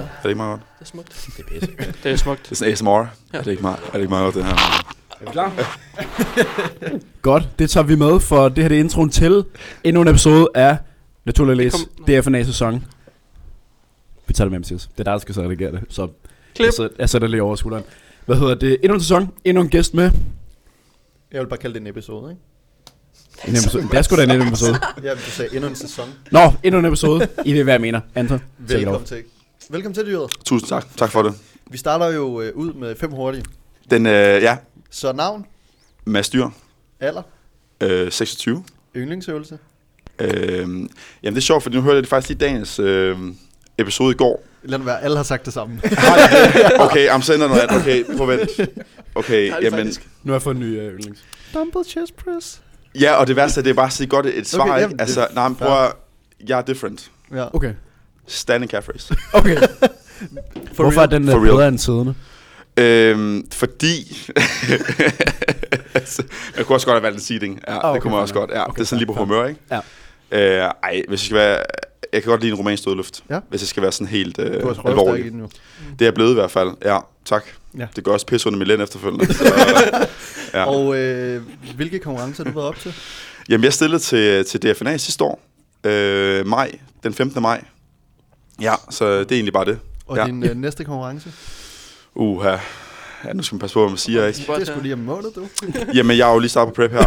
der. Er det ikke meget godt? Det er smukt. Det er pisse. Det er smukt. Det er sådan ASMR. Ja. Er, det ikke meget, er det ikke meget godt, det her? Er vi klar? Godt, det tager vi med, for det her det er introen til endnu en episode af Naturligvis DFNA sæson. Vi tager det med, Mathias. Det er dig, der skal så redigere det. Så Klip. jeg, sætter, jeg sætter lige over skulderen. Hvad hedder det? Endnu en sæson, endnu en gæst med. Jeg vil bare kalde det en episode, ikke? En episode. Det er sgu da en episode. Ja, du sagde endnu en sæson. Nå, endnu en episode. I ved, hvad jeg mener. Anton, Velkommen til. Velkommen til, dyret. Tusind tak. Tak for det. Vi starter jo øh, ud med fem hurtige. Den, øh, ja, Så navn, Mads Dyr, alder, øh, 26. yndlingsøvelse. Øh, jamen, det er sjovt, for nu hørte jeg det faktisk lige dagens øh, episode i går. Lad det være, alle har sagt det samme. Okay, I'm sender noget andet. Okay, prøv at vent. Okay, jamen, faktisk. Nu har jeg fået en ny øh, yndlings. Dumbbell chest press. ja, og det værste er, det er bare at sige godt et svar, Okay, jamen, ikke? Altså, det- nej, men prøv at, jeg er different. Ja. Okay. Standing calf raise. Okay. For Hvorfor er real. den øh, For real. bedre end siddende? Øhm, fordi... altså, man kunne også godt have valgt en seating. Ja, Ah, okay, det kunne man fair også nok. godt. Ja, Okay, det er sådan lige på fair, humør, ikke? Ja. Øh, ej, hvis jeg skal være... Jeg kan godt lide en romansk dødløft. Ja. Hvis jeg skal være sådan helt øh, Du har også røvstærk alvorlig. den jo. Det er jeg blevet i hvert fald. Ja, tak. Ja. Det gør også pisse under Milan efterfølgende. Så, ja. Og øh, hvilke konkurrencer har du været op til? Jamen, jeg stillede til, til DFNA sidste år. Øh, maj, den 15. maj. Ja, så det er egentlig bare det. Og Ja. din øh, næste konkurrence? Uha. Ja, nu skal man passe på, hvad man siger, ikke? Det er sgu lige om måned, du. Jamen, jeg er jo lige startet på prep her.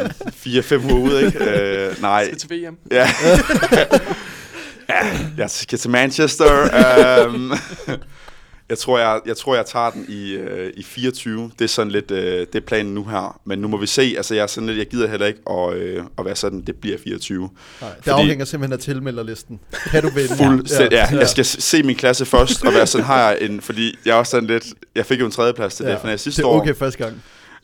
Øh, Fire-fem uger ude, ikke? Øh, nej. Skal til VM. Ja. ja, jeg skal til Manchester. Um, jeg, tror, jeg, jeg tror, jeg tager den i, øh, i 24. Det er sådan lidt, øh, det er planen nu her. Men nu må vi se. Altså, jeg, er sådan lidt, jeg gider heller ikke at, øh, at være sådan, det bliver 24. Nej, det Fordi- afhænger simpelthen af tilmelderlisten. Kan du vinde? Fuld, ja, ja, jeg skal se min klasse først, og være sådan, har jeg en, fordi jeg er også sådan lidt, jeg fik jo en tredjeplads til Ja, det, for Det sidste er år. okay første gang.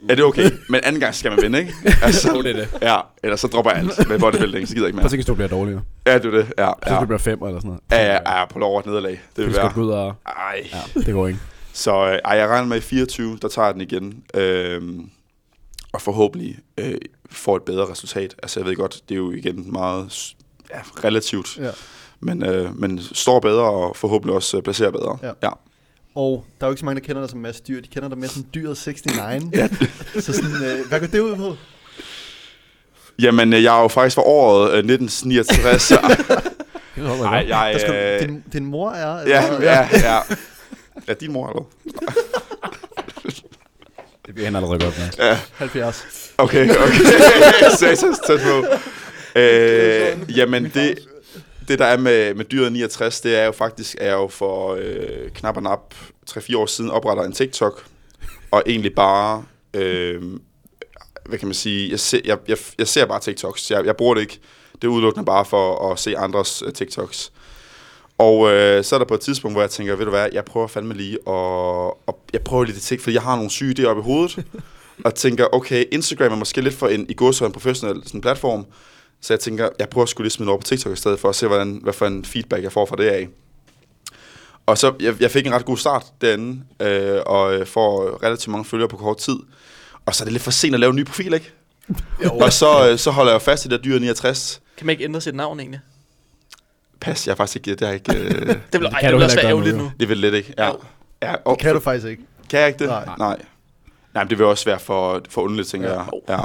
Er det okay? Men anden gang skal man vinde, ikke? Altså, Jo, det er det. Ja, ellers så dropper jeg alt med bodybuilding, så gider jeg ikke mere. at tænke, hvis du bliver dårligere. Ja, det er det. Ja, Så ja. du bliver fem eller sådan noget. Ja, ja, ja, på lov et nederlag. Det vil skal være. gå ud og... Ej. Ja, det går ikke. Så øh, ej, jeg regner med i 24, der tager jeg den igen. Øhm, og forhåbentlig øh, får et bedre resultat. Altså jeg ved godt, det er jo igen meget ja, relativt. Ja. Men, øh, men står bedre og forhåbentlig også øh, placerer bedre. Ja. ja. Og der er jo ikke så mange, der kender dig som Mads Dyr. De kender dig mere som Dyret 69. ja. Så sådan, øh, hvad går det ud på? Jamen, øh, jeg er jo faktisk for året øh, 1969. Nej, jeg... Skal, Øh, din, din mor er... ja, eller- ja, ja. Ja, din mor, eller? Det bliver han allerede godt med. Ja. 70. Okay, okay. Satans tæt på. Øh, jamen, det, det der er med, med dyret 69, det er jo faktisk, er jo for øh, knap og nap 3-4 år siden opretter en TikTok, og egentlig bare, øh, hvad kan man sige, jeg ser, jeg, jeg, jeg ser bare TikToks, jeg, jeg bruger det ikke, det er udelukkende bare for at se andres øh, TikToks. Og øh, så er der på et tidspunkt, hvor jeg tænker, ved du hvad, jeg prøver fandme lige, og, og jeg prøver lige det ting, fordi jeg har nogle syge idéer oppe i hovedet, og tænker, okay, Instagram er måske lidt for en, i går så en professionel sådan, platform, så jeg tænker, jeg prøver sgu lige at smide over på TikTok i stedet for at se, hvordan, hvad for en feedback jeg får fra det af. Og så, jeg, jeg fik en ret god start derinde, øh, og øh, får relativt mange følgere på kort tid. Og så er det lidt for sent at lave en ny profil, ikke? og så, øh, så holder jeg jo fast i det der dyr 69. Kan man ikke ændre sit navn egentlig? Pas, jeg er faktisk ikke, det har ikke, øh, Det vil, ej, kan det være ikke gøre ærgerligt nu, nu. det vil lidt ikke. Ja. Jo. ja og, Det kan du faktisk ikke. kan jeg ikke det? Nej. Nej. Nej, men det vil også være for, for underligt, tænker Ja. jeg.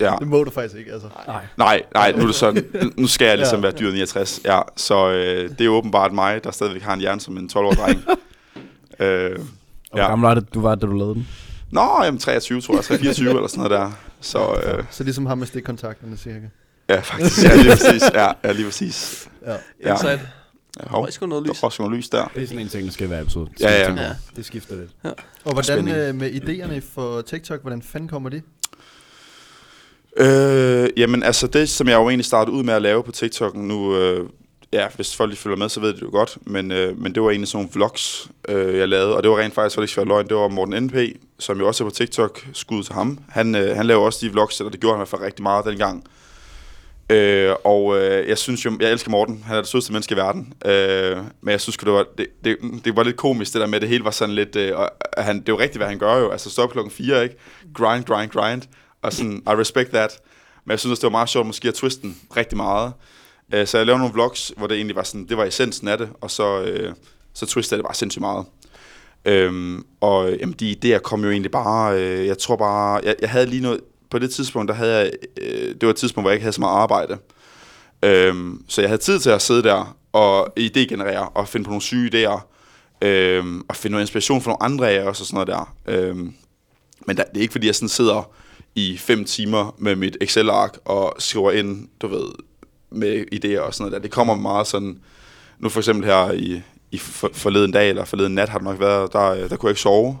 Ja. ja. Det må du faktisk ikke, altså. Nej. Nej, nej, nu er det sådan. Nu skal jeg ligesom Ja. være dyr 69. Ja, så øh, det er åbenbart mig, der stadigvæk har en hjerne som en 12-årig dreng. øh, Og hvor Ja. gammel var det, du var, da du lavede den? nå, jamen 23, tror jeg. 24 eller sådan noget der. Så øh, Så ligesom ham med stikkontakterne, cirka. ja, faktisk. Ja, lige præcis. Ja, ja lige præcis. Ja. Ja. Så det. Ja, Der hov, var sgu noget der lys. var også noget lys der. Det er sådan en ting, der skal være episode. Ja, ja. Det, Ja. det skifter lidt. Og hvordan Spænding. øh, med idéerne for TikTok, hvordan fanden kommer de? Øh, jamen altså det, som jeg jo egentlig startede ud med at lave på TikTok nu, øh, ja, hvis folk lige følger med, så ved de det jo godt, men, øh, men det var egentlig sådan nogle vlogs, øh, jeg lavede, og det var rent faktisk, for det ikke løgn, det var Morten NP, som jo også er på TikTok, skud til ham. Han, øh, han laver også de vlogs, eller det gjorde han i hvert fald rigtig meget dengang. Øh, og øh, jeg synes jo, jeg elsker Morten, han er det sødeste menneske i verden, øh, men jeg synes det var, det, det, det var lidt komisk det der med, at det hele var sådan lidt, øh, og han, det er jo rigtigt, hvad han gør jo, altså stop klokken 4, ikke? Grind, grind, grind, og sådan, I respect that. Men jeg synes også, det var meget sjovt måske at twiste den rigtig meget. Øh, så jeg lavede nogle vlogs, hvor det egentlig var sådan, det var essensen af det, og så, øh, så twistede jeg det bare sindssygt meget. Øhm, og jamen, de idéer kom jo egentlig bare, øh, jeg tror bare, jeg, jeg havde lige noget, på det tidspunkt, der havde jeg, øh, det var et tidspunkt, hvor jeg ikke havde så meget arbejde. Øhm, så jeg havde tid til at sidde der og idégenerere og finde på nogle syge idéer, øhm, og finde noget inspiration fra nogle andre af jer også og sådan noget der. Øhm, men der, det er ikke fordi, jeg sådan sidder i fem timer med mit Excel-ark og skriver ind, du ved, med idéer og sådan noget der. Det kommer meget sådan, nu for eksempel her i, i forleden dag, eller forleden nat har det nok været, der, øh, der kunne jeg ikke sove.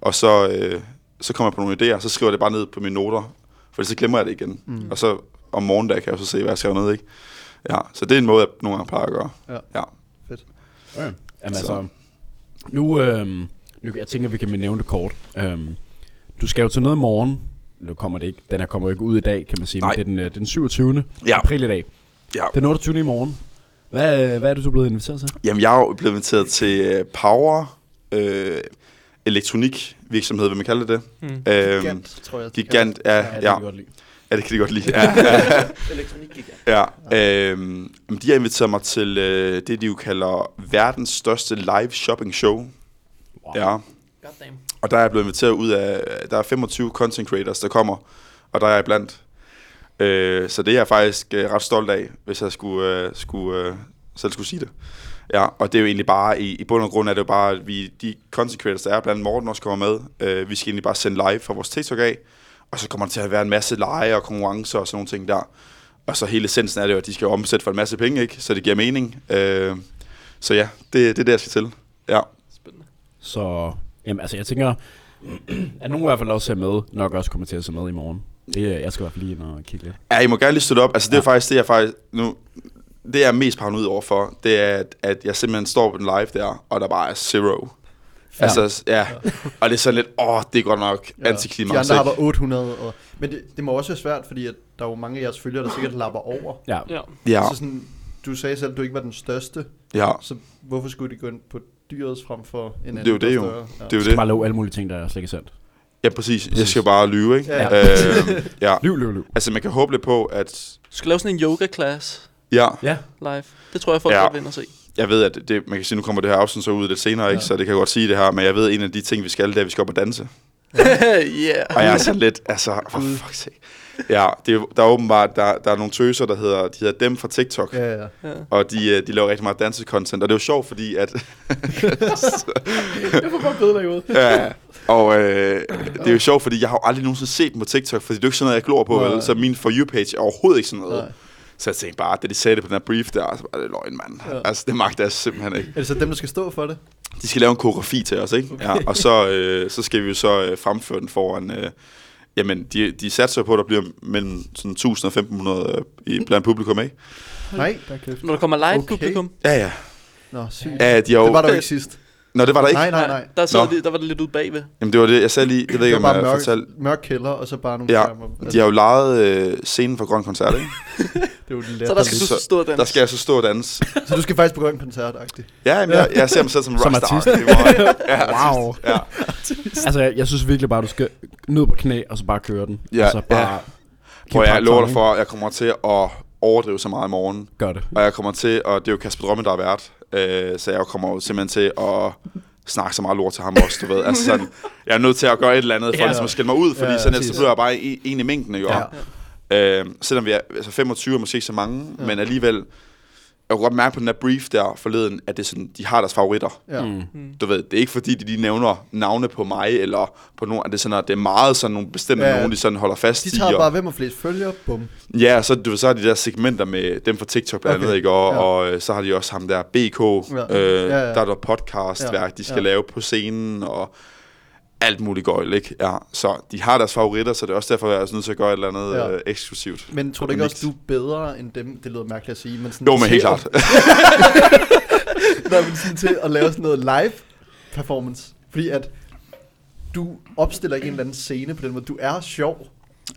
Og så, øh, så kommer jeg på nogle idéer, så skriver jeg det bare ned på mine noter, for så glemmer jeg det igen. Mm. Og så om morgenen kan jeg så se, hvad jeg skriver ned, ikke? Ja, så det er en måde, jeg nogle gange plejer at gøre. Ja. ja. Okay. Jamen altså, Så. nu, øhm, nu, jeg tænker, vi kan nævne det kort. Øhm, du skal jo til noget i morgen. Nu kommer det ikke. Den her kommer jo ikke ud i dag, kan man sige. Nej. Men det er den, øh, den 27. Ja. april i dag. Ja. Den 28. i morgen. Hvad, hvad er det, du er blevet inviteret til? Jamen, jeg er jo blevet inviteret til øh, Power øh, Elektronik virksomhed, vil man kalde det det? Mm. Øhm, Gigant, tror jeg. de Gigant, ja, det ja, kan ja, jeg godt lide. ja, det kan de godt lide. Ja, ja, Elektronik gik ja. Øhm, men de har inviteret mig til øh, det, de jo kalder verdens største live shopping show. Wow. Ja, Goddamn. og der er jeg blevet inviteret ud af, der er 25 content creators, der kommer, og der er jeg blandt. Øh, så det er jeg faktisk øh, ret stolt af, hvis jeg skulle, øh, skulle øh, selv skulle sige det. Ja, og det er jo egentlig bare, i, i bund og grund er det jo bare, at vi, de content creators, der er, blandt andet Morten også kommer med, øh, vi skal egentlig bare sende live fra vores TikTok af, og så kommer der til at være en masse lege og konkurrencer og sådan nogle ting der. Og så hele essensen er det jo, at de skal jo omsætte for en masse penge, ikke? Så det giver mening. Øh, så ja, det, det er det, jeg skal til. Ja. Spændende. Så, jamen altså, jeg tænker, at nogen i hvert fald også er med, nok også kommer til at se med i morgen. Det, er- jeg skal i hvert fald lige ind og kigge lidt. Ja, I må gerne lige støtte op. Altså, det er Ja. faktisk det, jeg faktisk... Nu, det jeg er mest paranoid over for, det er, at, at jeg simpelthen står på den live der, og der bare er zero. Ja. Ja. Altså, ja. Og det er sådan lidt, åh, det er godt nok Ja. antiklimaks. De andre har ikke? bare 800. Og, men det, det må også være svært, fordi at der er jo mange af jeres følgere, der sikkert lapper over. Ja, Ja. Ja, Så sådan, du sagde selv, at du ikke var den største. ja. Så hvorfor skulle de gå ind på dyrets frem for en anden, Det er jo det jo. større? Ja. Det er jo du skal det. bare love alle mulige ting, der er slet ikke sandt. Ja, præcis. Jeg Præcis. skal bare lyve, ikke? Ja. Øh, ja. Liv, liv, liv. Altså, man kan håbe lidt på, at... Du skal lave sådan en yoga-class Ja, Ja, live. Det tror jeg, folk Ja. ja. vil ind og se. jeg ved, at det, man kan sige, nu kommer det her afsnit så ud lidt senere, ikke? Ja. Så det kan jeg godt sige det her, men jeg ved, at en af de ting, vi skal, det er, at vi skal op og danse. yeah. Og jeg er sådan lidt, altså, for fuck's sake. Ja, det er, der er åbenbart, der, der er nogle tøser, der hedder, de hedder dem fra TikTok. Ja, ja. Ja. Og de, øh, de laver rigtig meget dansecontent, og det er jo sjovt, fordi at... det var bare bedre ud. ja, og øh, det er jo sjovt, fordi jeg har jo aldrig nogensinde set dem på TikTok, fordi det er jo ikke sådan noget, jeg glor på, Nej. vel? så min For You-page er overhovedet ikke sådan noget. Nej. Så jeg tænkte bare, da de sagde det på den her brief der, så var det løgn, mand. Ja. Altså, det magter jeg simpelthen ikke. Er det så dem, der skal stå for det? De skal lave en koreografi til os, ikke? Okay. Ja, og så, øh, så skal vi jo så øh, fremføre den foran... Øh, jamen, de, de satser på, at der bliver mellem sådan 1000 og 1500 øh, i, blandt publikum, ikke? Nej. Når der kommer live okay. publikum, Ja, ja. Nå, sygt. Ja, de har jo... Det var der jo ikke sidst. Nå, det var der ikke? Nej, nej, nej. der, sad Nå. de, der var det lidt ude bagved. Jamen, det var det. Jeg sagde lige... Jeg ved ikke, Det om var jeg mørk, fortalt... mørk kælder, og så bare nogle Ja, skærme. De har jo lejet øh, scenen for Grøn Koncert, ikke? det er jo let Så der skal du Så- stå og danse. Der skal jeg så stå og danse. Så du skal faktisk på grøn koncert -agtigt. Ja, jamen, jeg, jeg ser mig selv som, Som rockstar. artist. Det Ja, Wow. Ja. Altså, jeg, jeg synes virkelig bare, du skal ned på knæ, og så bare køre den. Ja, og så bare... ja. Hvor jeg lover dig for, at jeg kommer til at overdrive så meget i morgen. Gør det. Og jeg kommer til, og det er jo Kasper Drømme, der er vært, øh, så jeg kommer jo simpelthen til at snakke så meget lort til ham også, du ved. Altså sådan, jeg er nødt til at gøre et eller andet for Ja. ligesom at skille mig ud, fordi Ja, sådan ellers så bliver jeg bare en, en i mængden, ikke? Ja. Øh, selvom vi er altså 25 er måske ikke så mange, ja. men alligevel, jeg kunne godt mærke på den der brief der forleden, at det er sådan, de har deres favoritter. Ja. Mm. Du ved, det er ikke fordi, de lige nævner navne på mig, eller på nogen, at det er, sådan, at det er meget sådan nogle bestemte Ja. nogen, de sådan holder fast De i. tager og- bare, hvem har flest følgere, bum. Ja, så, du ved, så har de der segmenter med dem fra TikTok blandt Okay, andet, ikke? Og, ja. og øh, så har de også ham der BK, Ja. Øh, Ja, ja, der er der podcastværk, Ja, de skal ja. lave på scenen, og alt muligt gøjl, ikke? Ja, så de har deres favoritter, så det er også derfor, jeg er nødt til at gøre et eller andet Ja. øh, eksklusivt. Men tror du ikke også, du er bedre end dem? Det lyder mærkeligt at sige. Men sådan Jo, men helt at- klart. Nå, men sådan til at lave sådan noget live performance. Fordi at du opstiller ikke en eller anden scene på den måde. Du er sjov.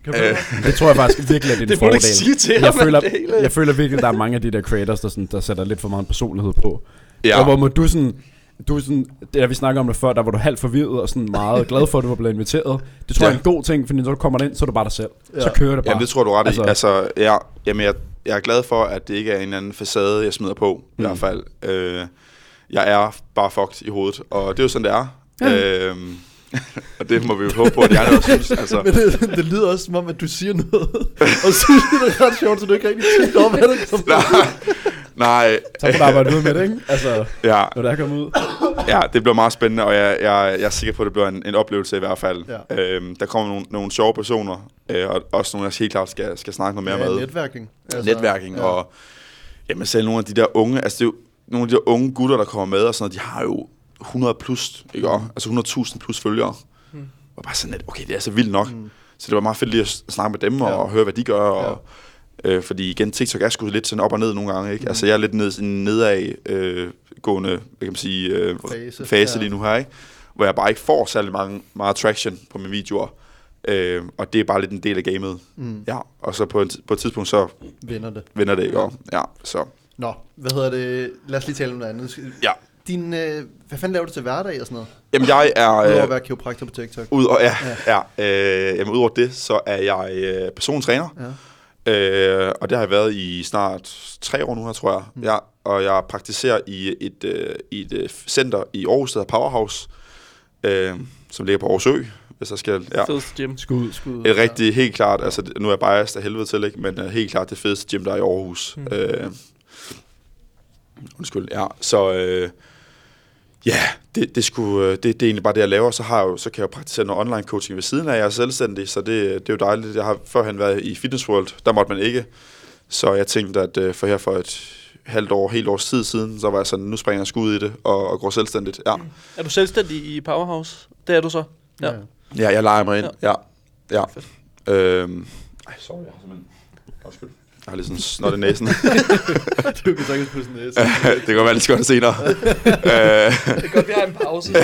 Kan du Øh. Det tror jeg faktisk virkelig er din Det må du fordel. ikke sige til jeg, ham, føler, det jeg føler virkelig, der er mange af de der creators, der, sådan, der sætter lidt for meget personlighed på. ja. Og hvor må du sådan... du er sådan, det der vi snakker om det før, der var du halvt forvirret og sådan meget glad for, at du var blevet inviteret. Det tror Ja. jeg er en god ting, fordi når du kommer ind, så er du bare dig selv. Ja. Så kører det bare. Jamen, det tror du ret altså, i. Altså, ja, jamen, jeg, jeg er glad for, at det ikke er en eller anden facade, jeg smider på, mm. i hvert fald. Øh, jeg er bare fucked i hovedet, og det er jo sådan, det er. Ja. Øhm, og det må vi jo håbe på, at de andre også synes. Altså, Men det, det lyder også som om, at du siger noget, og synes det er ret sjovt, så du ikke rigtig tænker over, hvad der kommer. nej, nej, Så må du arbejde ud med det, ikke? Altså, ja, når det er kommet ud. ja, det bliver meget spændende, og jeg, jeg, jeg er sikker på, at det bliver en, en oplevelse i hvert fald. Ja. Øhm, der kommer nogle, nogle sjove personer, øh, og også nogle, jeg helt klart skal, skal snakke noget mere ja, med. netværking. netværking, ja. og jamen, selv nogle af de der unge, altså det er jo, nogle af de der unge gutter, der kommer med, og sådan noget, de har jo 100 plus, ikke mm. Altså 100.000 plus følgere. Mm. Og bare sådan lidt, okay, det er så vildt nok. Mm. Så det var meget fedt lige at snakke med dem, og, Ja. og høre, hvad de gør, og, øh, fordi igen, TikTok er sgu lidt sådan op og ned nogle gange, ikke? Mm. Altså jeg er lidt ned, en nedad øh, gående, hvad kan man sige, øh, Fase. fase Ja. lige nu her, ikke? Hvor jeg bare ikke får særlig mange, meget traction på mine videoer. Øh, og det er bare lidt en del af gamet. Mm. Ja, og så på et, på et tidspunkt, så Vinder det. vender det ikke, ja, så Nå, hvad hedder det? Lad os lige tale om noget andet. Ja. Din, øh, hvad fanden laver du til hverdag og sådan noget? Jamen, jeg er... Udover at Øh, være kiropraktor på TikTok. ud og, ja, ja. øh, jamen, udover det, så er jeg øh, personstræner. Ja. Øh, og det har jeg været i snart tre år nu her, tror jeg. Mm. Ja, og jeg praktiserer i et, øh, i et øh, center i Aarhus, der hedder Powerhouse, øh, som ligger på Aarhus Ø, hvis jeg skal... Ja. Fedeste gym. Skud. Skud. Et rigtig, helt klart, altså nu er jeg biased af helvede til, ikke? men uh, helt klart det fedeste gym, der er i Aarhus. Mm. Øh, undskyld, ja. Så øh, ja, det, det, skulle, øh, det, det er egentlig bare det, jeg laver. Så, har jeg jo, så kan jeg jo praktisere noget online coaching ved siden af. Jeg er selvstændig, så det, det er jo dejligt. Jeg har førhen været i Fitness World, der måtte man ikke. Så jeg tænkte, at øh, for her for et halvt år, helt års tid siden, så var jeg sådan, nu springer jeg sgu ud i det og, og går selvstændigt. Ja. Er du selvstændig i Powerhouse? Det er du så. Ja. Ja, jeg leger mig ind. Ja. Ja. Fedt. Øhm, ej, sorry, jeg har simpelthen... Undskyld. Jeg har lige sådan snot i næsen. du kan sagtens på sådan næse. det kan være lidt skønt senere. øh, Det er godt, vi har en pause. det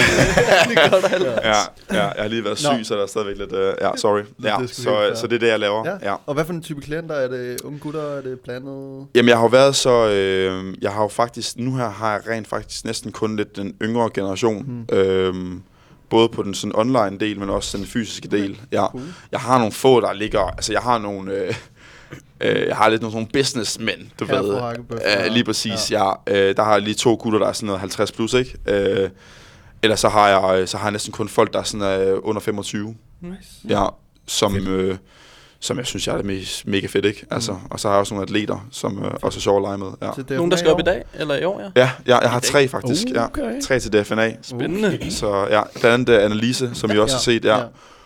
er godt, ja, ja, jeg har lige været syg, Nå. så der er stadigvæk lidt... Øh, ja, sorry. Ja, det så, fair. så det er det, jeg laver. Ja. Ja. Og hvad for en type klienter? Er det unge gutter? Er det blandet? Jamen, jeg har jo været så... Øh, jeg har jo faktisk... Nu her har jeg rent faktisk næsten kun lidt den yngre generation. Mm. Øhm, både på den sådan online del, men også den fysiske del. Ja. Cool. Jeg har nogle få, der ligger... Altså, jeg har nogle... Øh, øh, jeg har lidt nogle sådan businessmen, du Herre ved. Øh, ja. lige præcis, ja. ja. Øh, der har jeg lige to gutter, der er sådan noget 50 plus, ikke? Øh, ellers så har, jeg, så har jeg næsten kun folk, der er sådan øh, under 25. Nice. Ja, som, øh, som jeg synes, jeg er det mest, mega fedt, ikke? Altså, Mm. Og så har jeg også nogle atleter, som øh, også er sjove at lege med. Ja. Nogen, der skal op i dag? Eller i år, ja? Ja, jeg, jeg har tre faktisk. Ja. Okay. Tre til DFNA. Spændende. Så ja, blandt andet øh, Annelise, som I også har set. Ja.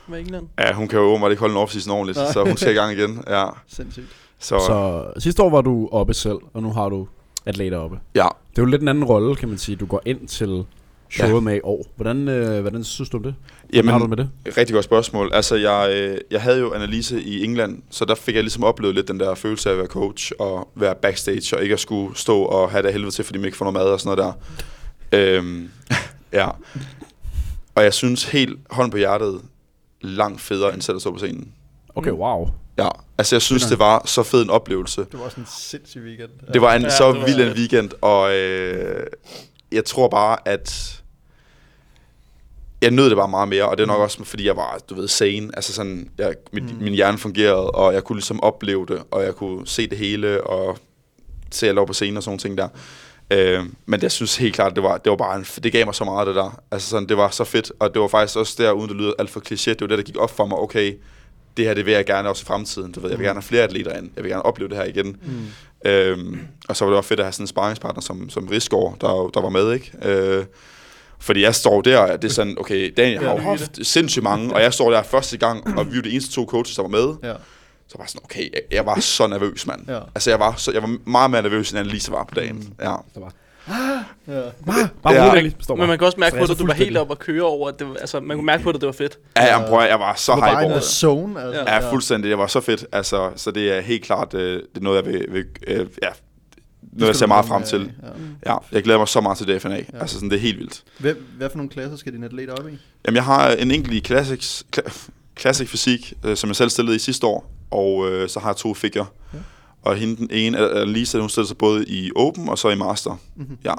Med England. ja, hun kan jo åbenbart ikke holde en off ordentligt, Nej. så hun skal i gang igen. Ja. Sindssygt. Så, så. Sidste år var du oppe selv, og nu har du atleter oppe. ja, Det er jo lidt en anden rolle, kan man sige. Du går ind til showet Ja. med i år. Hvordan, øh, hvordan synes du om det? Hvordan Jamen, har du det med det? Rigtig godt spørgsmål. Altså, jeg, øh, jeg havde jo analyse i England, så der fik jeg ligesom oplevet lidt den der følelse af at være coach og være backstage, og ikke at skulle stå og have det helvede til, fordi man ikke får noget mad og sådan noget der. Øhm, ja. Og jeg synes helt hånd på hjertet, langt federe end selv at stå på scenen. Okay, wow. Ja, altså jeg synes, det var så fed en oplevelse. Det var også en sindssyg weekend. Det var en Ja, så vild en weekend, og øh, jeg tror bare, at jeg nød det bare meget mere, og det er nok også, fordi jeg var, du ved, sane. Altså sådan, jeg, min, mm. min hjerne fungerede, og jeg kunne ligesom opleve det, og jeg kunne se det hele, og se jeg lå på scenen og sådan nogle ting der. Øh, men jeg synes helt klart, det var, det var bare en, det gav mig så meget det der. Altså sådan, det var så fedt, og det var faktisk også der, uden det lyder alt for kliché, det var det, der gik op for mig, okay, det her, det vil jeg gerne også i fremtiden. Du ved, jeg vil gerne have flere atleter ind. Jeg vil gerne opleve det her igen. Mm. Øhm, og så var det også fedt at have sådan en sparringspartner som, som Rigsgaard, der, der var med, ikke? Øh, fordi jeg står der, og det er sådan, okay, Daniel har jo haft sindssygt mange, og jeg står der første gang, og vi var de eneste to coaches, der var med. Ja. Så var jeg sådan, okay, jeg, jeg var så nervøs, mand. Ja. Altså, jeg var, så, jeg var meget mere nervøs, end Annelise var på dagen. Mm. Ja. ja. Bare Ja. ja. rolig, Men man kan også mærke på så at du var helt op og køre over, at det var, altså, man kunne mærke på det, at det var fedt. Ja, jeg, prøver, jeg var så var hype over the det. zone. Altså. Ja. Ja, fuldstændig. Det var så fedt. Altså, så det er helt klart, øh, det er noget, jeg vil, vil øh, ja, noget, jeg ser meget frem til. Ja. Ja, jeg glæder mig så meget til DFNA. Altså, sådan, det er helt vildt. Hvad, hvad for nogle klasser skal dine atleter op i? Jamen, jeg har en enkelt i Classics, Cla- Classic Fysik, øh, som jeg selv stillede i sidste år, og øh, så har jeg to figure. Ja. Og hende den ene, er Lisa, hun stillede sig både i Open og så i Master. Mhm. Ja.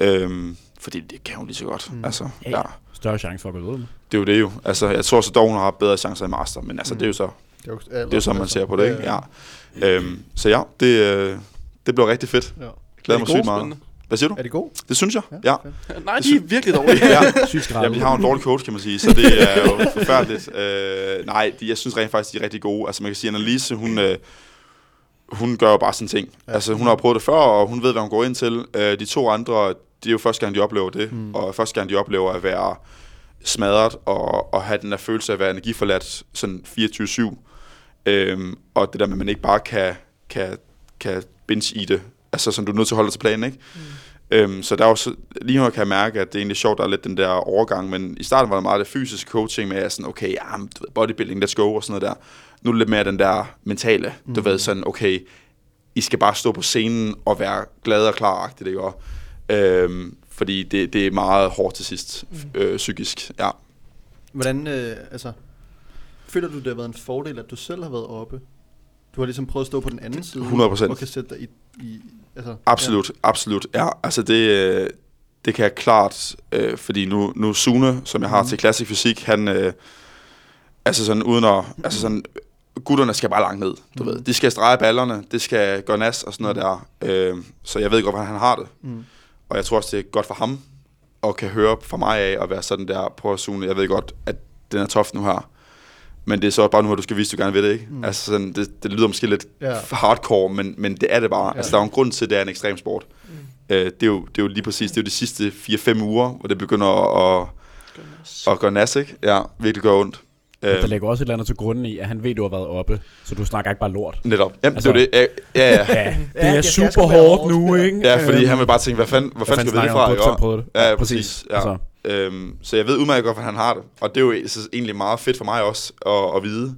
Øhm, fordi det kan hun lige så godt. Mm. Altså, Ja, ja. Større chance for at gå videre. Det er jo det jo. Altså, jeg tror så dog, hun har habedre chancer i master, men altså, Mm. det er jo så, Det er jo, det er jo sådan, man ser på det, ikke? Ja. Øhm, så ja, det, øh, det bliver rigtig fedt. ja. Glæder Er mig sygt meget. spændende? Hvad siger du? Er det god? Det synes jeg. Ja. fedt. Nej, de er virkelig dårlige. ja. Jamen, de har en dårlig coach, kan man sige, så det er jo forfærdeligt. Øh, nej, de, jeg synes rent faktisk, de er rigtig gode. Altså, man kan sige, Annalise, hun, øh, hun gør jo bare sådan ting. Ja. Altså, hun har prøvet det før, og hun ved, hvad hun går ind til. Øh, de to andre, det er jo første gang, de oplever det. Mm. Mm. Og første gang, de oplever at være smadret og, og have den der følelse af at være energiforladt sådan 24-7. Øhm, og det der med, at man ikke bare kan, kan, kan binge i det. Altså, sådan, du er nødt til at holde dig til planen, ikke? Mm. Øhm, så der er jo så, lige nu kan jeg mærke, at det er egentlig sjovt, der er lidt den der overgang, men i starten var der meget det fysiske coaching med, at sådan, okay, ja, du ved, bodybuilding, let's go, og sådan noget der. Nu er det lidt mere den der mentale, mm. du ved, sådan, okay, I skal bare stå på scenen og være glade og klar-agtigt, ikke? Og, øhm, fordi det, det er meget hårdt til sidst, mm. øh, psykisk, ja. Hvordan, øh, altså, føler du, det har været en fordel, at du selv har været oppe? Du har ligesom prøvet at stå på den anden side. 100%. Og kan sætte dig i, i altså, Absolut, ja. absolut. Ja, altså det, øh, det kan jeg klart, øh, fordi nu, nu Sune, som jeg har Mhm. til klassisk fysik, han, øh, altså sådan uden at, altså sådan, gutterne skal bare langt ned, du Mhm. ved. De skal strege ballerne, det skal gå nas og sådan noget der. Øh, så jeg ved godt, hvordan han har det. Mm. Og jeg tror også, det er godt for ham, at kan høre fra mig af at være sådan der på Sune. Jeg ved godt, at den er tof nu her. Men det er så bare nu, at du skal vise, at du gerne vil det, ikke? Mm. Altså sådan, det, det lyder måske lidt Ja. ja. hardcore, men, men det er det bare. Ja. Ja. Altså, der er jo en grund til, at det er en ekstrem sport. Mm. Øh, det, er jo, det er jo lige præcis, det er jo de sidste 4-5 uger, hvor det begynder at, at, at gøre nas, ikke? Ja, virkelig gøre ondt. Der Øh, ligger også et eller andet til grunden i, at han ved, du har været oppe, så du snakker ikke bare lort. netop. Jamen, Altså- altså, det er jo det. Ja, ja, ja. Det er super hårdt nu, ikke? ja fordi han vil bare tænke, hvad fanden, hvor fanden skal vi det snakker fra? ja, præcis. Ja. Altså, Øhm, så jeg ved udmærket godt, hvordan han har det. Og det er jo så egentlig meget fedt for mig også at, at vide.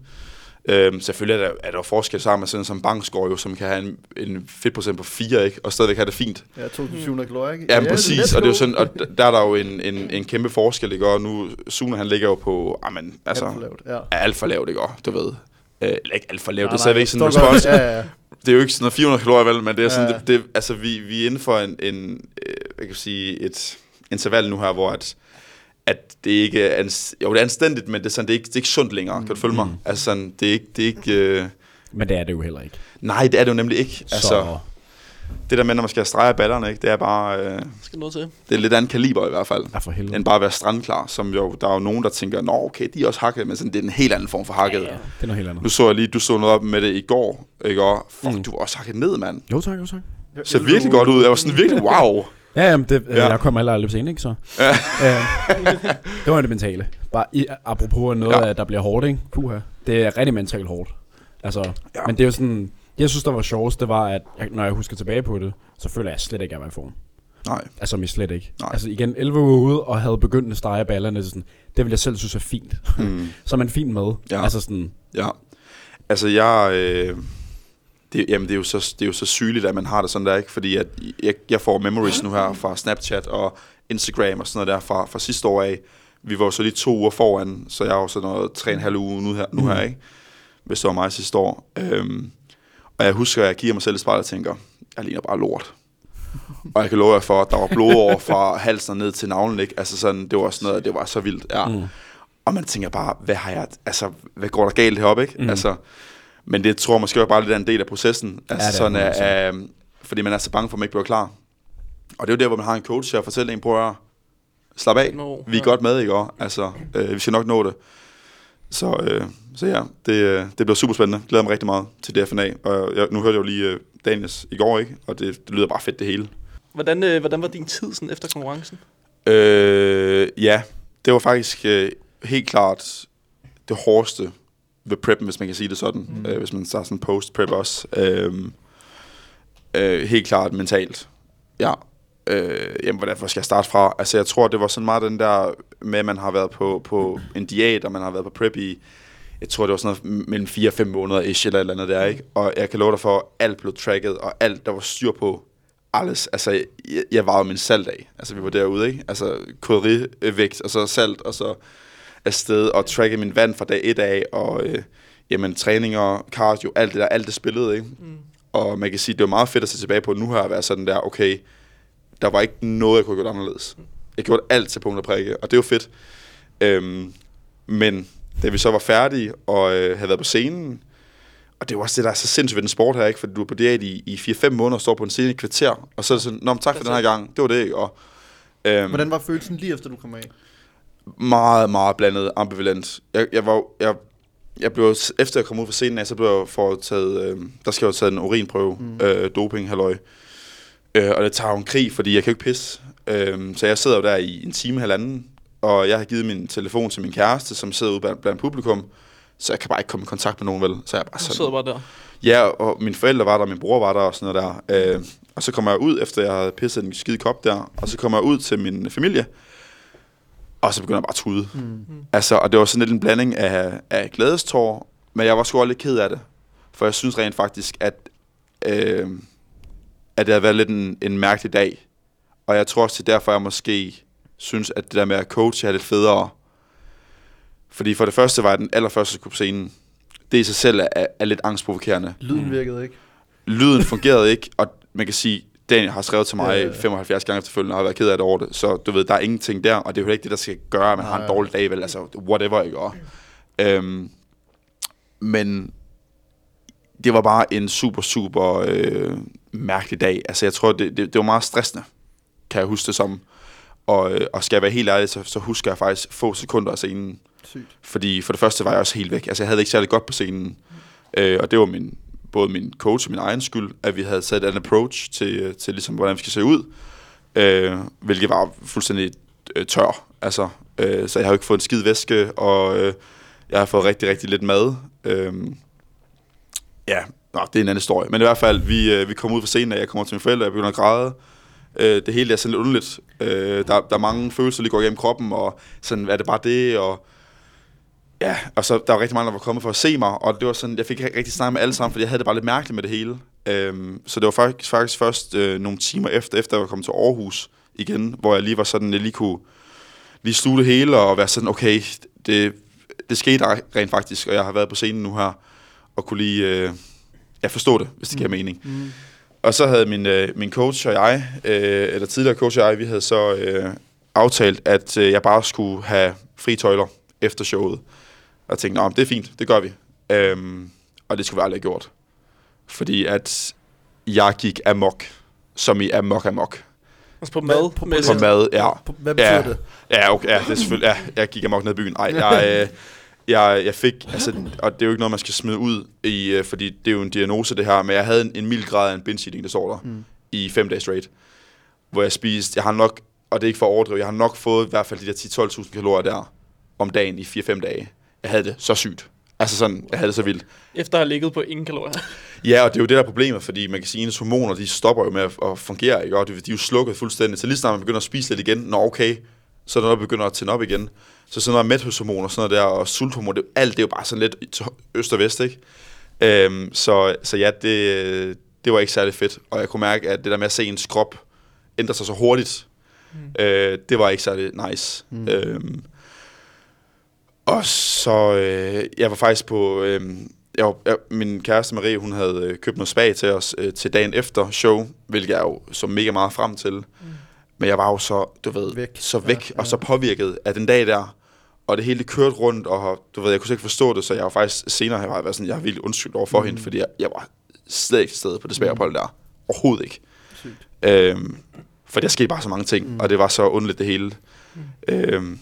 Øhm, selvfølgelig er der, er der forskel sammen med sådan som Bangsgaard jo, som kan have en, en fedtprocent på 4, ikke? Og stadigvæk have det fint. Ja, 2700 kalorier, ikke? Ja, ja præcis. Og det er jo sådan, og der er der jo en, en, en kæmpe forskel, ikke? Og nu, Sune han ligger jo på, amen, altså, Alt for lavt, ja. er alt for lavt, ikke? Og Du ved. Øh, eller ikke alt for lavt, Nej, det er stadigvæk sådan en respons. Ja, ja. Det er jo ikke sådan noget 400 kalorier, vel, men det er sådan, Ja. det, det, altså vi, vi er inden for en, en øh, jeg kan sige, et interval nu her, hvor at, at det ikke er, ans- jo det er anstændigt, men det er, sådan, det er, ikke, det er ikke sundt længere, kan du følge mig? Mm. Altså sådan, det er ikke, det er ikke øh, men det er det jo heller ikke. nej, det er det jo nemlig ikke. Altså, så, det der med, når man skal strege ballerne, ikke, det er bare, øh, Skal noget til. det er lidt anden kaliber i hvert fald, ja, for helvede. end bare at være strandklar, som jo, der er jo nogen, der tænker, nå okay, de er også hakket, men sådan, det er en helt anden form for hakket. Ja, ja, det er noget helt andet. Nu så jeg lige, du så noget op med det i går, ikke? Og fuck, Mm. mm. du var også hakket ned, mand. Jo tak, jo tak. Så virkelig godt ud. Jeg var sådan virkelig, wow. Ja, jamen, det, ja. Ja. jeg kommer heller aldrig sent, ikke så? Ja. Ja. det var det mentale. Bare i, apropos noget, ja. Ja. der bliver hårdt, ikke? Puha. Det er rigtig mentalt hårdt. Altså, ja. Men det er jo sådan... Jeg synes, der var sjovest, det var, at jeg, når jeg husker tilbage på det, så føler jeg slet ikke, at jeg var i form. Nej. Altså, mig slet ikke. Nej. Altså, igen, 11 uger ude, og havde begyndt at stege ballerne, så sådan, det ville jeg selv synes er fint. Mm. så er man fint med. Ja. Altså sådan, Ja. Altså, jeg... Øh, det, jamen, det er, jo så, det er jo så sygeligt, at man har det sådan der, ikke? Fordi at jeg, jeg får memories nu her fra Snapchat og Instagram og sådan noget der fra, fra sidste år af. Vi var jo så lige to uger foran, så jeg har jo sådan noget tre og en halv uge nu her, nu her ikke? Hvis det var mig sidste år. Øhm, og jeg husker, at jeg kigger mig selv i spejlet og tænker, jeg ligner bare lort. og jeg kan love jer for, at der var blod over fra halsen ned til navlen, ikke? Altså sådan, det var sådan noget, det var så vildt, ja. mm. Og man tænker bare, hvad har jeg, altså, hvad går der galt heroppe, ikke? Mm. Mm. Altså, men det tror jeg måske også bare lidt er en del af processen. Altså er sådan, altså. at, øh, fordi man er så bange for, at man ikke bliver klar. Og det er jo der, hvor man har en coach, der fortæller en, prøv at slappe af. Nå, Vi er ja. godt med, ikke? også? Altså, øh, vi skal nok nå det. Så, øh, så ja, det, øh, det bliver super spændende. Glæder mig rigtig meget til DFNA. Og jeg, nu hørte jeg jo lige øh, Daniels i går, ikke? Og det, det lyder bare fedt, det hele. Hvordan, øh, hvordan var din tid sådan efter konkurrencen? Øh, ja, det var faktisk øh, helt klart det hårdeste ved preppen, hvis man kan sige det sådan. Mm. Øh, hvis man tager sådan post-prep også. Øh, øh, helt klart mentalt. Ja. Øh, jamen, hvordan hvor skal jeg starte fra? Altså, jeg tror, det var sådan meget den der med, at man har været på, på en diæt, og man har været på prep i, jeg tror, det var sådan noget mellem 4 og 5 måneder ish, eller eller andet der, ikke? Og jeg kan love dig for, at alt blev tracket, og alt, der var styr på, alles. Altså, jeg, jeg varede min salt af. Altså, vi var derude, ikke? Altså, krydderivægt, og så salt, og så afsted, og tracke min vand fra dag et af, og øh, jamen, træninger, cardio, alt det der, alt det spillede, ikke? Mm. Og man kan sige, det var meget fedt at se tilbage på nu her, at være sådan der, okay, Der var ikke noget, jeg kunne have gjort anderledes. Jeg gjorde alt til punkt og prikke, og det var fedt. Øhm, men da vi så var færdige og øh, havde været på scenen, og det er jo også det, der er så sindssygt ved den sport her, ikke? For du er på diæt i, i 4-5 måneder og står på en scene i et kvarter, og så er det sådan, Nå, men tak for den her gang, det var det, ikke? Og, øhm, Hvordan var følelsen lige efter du kom af? Meget, meget blandet ambivalent. Jeg, jeg var, jeg, jeg blev, efter jeg kom ud fra scenen af, så blev jeg foretaget, øh, der skal jeg jo tage en urinprøve, mm. øh, doping, halløj. Øh, og det tager jo en krig, fordi jeg kan jo ikke pisse. Øh, så jeg sidder jo der i en time, halvanden, og jeg har givet min telefon til min kæreste, som sidder ude blandt, blandt publikum, så jeg kan bare ikke komme i kontakt med nogen, vel? Så jeg bare Du sådan, sidder bare der. Ja, og mine forældre var der, min bror var der og sådan noget der. Øh, og så kommer jeg ud, efter jeg havde pisset en skide kop der, og så kommer jeg ud til min familie, og så begynder jeg bare at tude. Mm. Altså, og det var sådan lidt en blanding af, af glædestår, men jeg var sgu også lidt ked af det. For jeg synes rent faktisk, at, øh, at det har været lidt en, en mærkelig dag. Og jeg tror også, det er derfor, jeg måske synes, at det der med at coache er lidt federe. Fordi for det første var jeg den allerførste på scenen. Det i sig selv er, er lidt angstprovokerende. Lyden virkede ikke. Lyden fungerede ikke, og man kan sige, Daniel har skrevet til mig Ja, ja, ja, ja. 75 gange efterfølgende, og har været ked af det over det. Så du ved, der er ingenting der, og det er jo ikke det, der skal gøre, at man Nej, har en dårlig dag, vel? Altså, whatever, ikke? Og, øhm, men det var bare en super, super øh, mærkelig dag. Altså, jeg tror, det, det, det var meget stressende, kan jeg huske det som. Og, øh, og skal jeg være helt ærlig, så, så husker jeg faktisk få sekunder af scenen. Sygt. Fordi for det første var jeg også helt væk. Altså, jeg havde ikke særlig godt på scenen. Øh, og det var min, både min coach og min egen skyld, at vi havde sat en approach til, øh, til ligesom, hvordan vi skal se ud. Øh, hvilket var fuldstændig øh, tør. Altså, øh, så jeg har jo ikke fået en skid væske, og øh, jeg har fået rigtig, rigtig lidt mad. Øh, ja, nå, det er en anden historie. Men i hvert fald, vi, øh, vi kom ud fra scenen, og jeg kommer til mine forældre, og jeg begynder at græde. Øh, det hele er sådan lidt underligt. Øh, der, der er mange følelser, der lige går igennem kroppen, og sådan, er det bare det, og Ja, og så der var rigtig mange, der var kommet for at se mig, og det var sådan, jeg fik ikke rigtig snakket med alle sammen, fordi jeg havde det bare lidt mærkeligt med det hele. Øhm, så det var faktisk, faktisk først øh, nogle timer efter, efter jeg var kommet til Aarhus igen, hvor jeg lige var sådan, jeg lige kunne lige sluge det hele og være sådan, okay, det, det skete rent faktisk, og jeg har været på scenen nu her, og kunne lige øh, ja, forstå det, hvis det giver mening. Mm. Og så havde min, øh, min coach og jeg, øh, eller tidligere coach og jeg, vi havde så øh, aftalt, at øh, jeg bare skulle have fri tøjler efter showet. Og jeg tænkte, men det er fint, det gør vi. Øhm, og det skulle vi aldrig have gjort. Fordi at jeg gik amok, som i amok amok. Altså på mad. På- på- På mad, ja. På- Hvad betyder Ja. det? Ja, okay, ja, det er selvfølgelig, ja, jeg gik amok ned i byen. Ej, jeg, øh, jeg, jeg fik, altså, og det er jo ikke noget, man skal smide ud, i, øh, fordi det er jo en diagnose, det her, men jeg havde en, en mild grad af en binge eating disorder Mm. i fem dage straight, hvor jeg spiste, jeg har nok, og det er ikke for at overdrive, jeg har nok fået i hvert fald de der 10-12.000 kalorier der om dagen i 4-5 dage. Jeg havde det så sygt. Altså sådan, jeg havde det så vildt. Efter at have ligget på ingen kalorier. Ja, og det er jo det, der er problemet, fordi man kan sige, at ens hormoner, de stopper jo med at, at fungere, ikke? Og de, de er jo slukket fuldstændig. Så lige snart man begynder at spise lidt igen, nå okay, så er der noget, der begynder at tænde op igen. Så sådan noget mæthedshormon og sådan noget der, og sulthormon, det, alt det er jo bare sådan lidt til øst og vest, ikke? Øhm, så, så ja, det, det var ikke særlig fedt. Og jeg kunne mærke, at det der med at se ens krop ændre sig så hurtigt, mm. øh, det var ikke særlig nice. Mm. Øhm, og så, øh, jeg var faktisk på, øh, jeg var, jeg, min kæreste Marie, hun havde øh, købt noget spag til os øh, til dagen efter show, hvilket jeg jo så mega meget frem til. Mm. Men jeg var jo så, du ved, Væk. så væk Ja, ja, og så påvirket af den dag der. Og det hele det kørte rundt, og du ved, jeg kunne slet ikke forstå det, så jeg var faktisk senere, jeg var sådan, jeg er vildt undskyld over for mm. hende, fordi jeg, jeg var slet ikke til stede på det spagophold der. Overhovedet ikke. Sygt. Øhm, for der skete bare så mange ting, Mm. mm. og det var så underligt det hele. Mm. Øhm,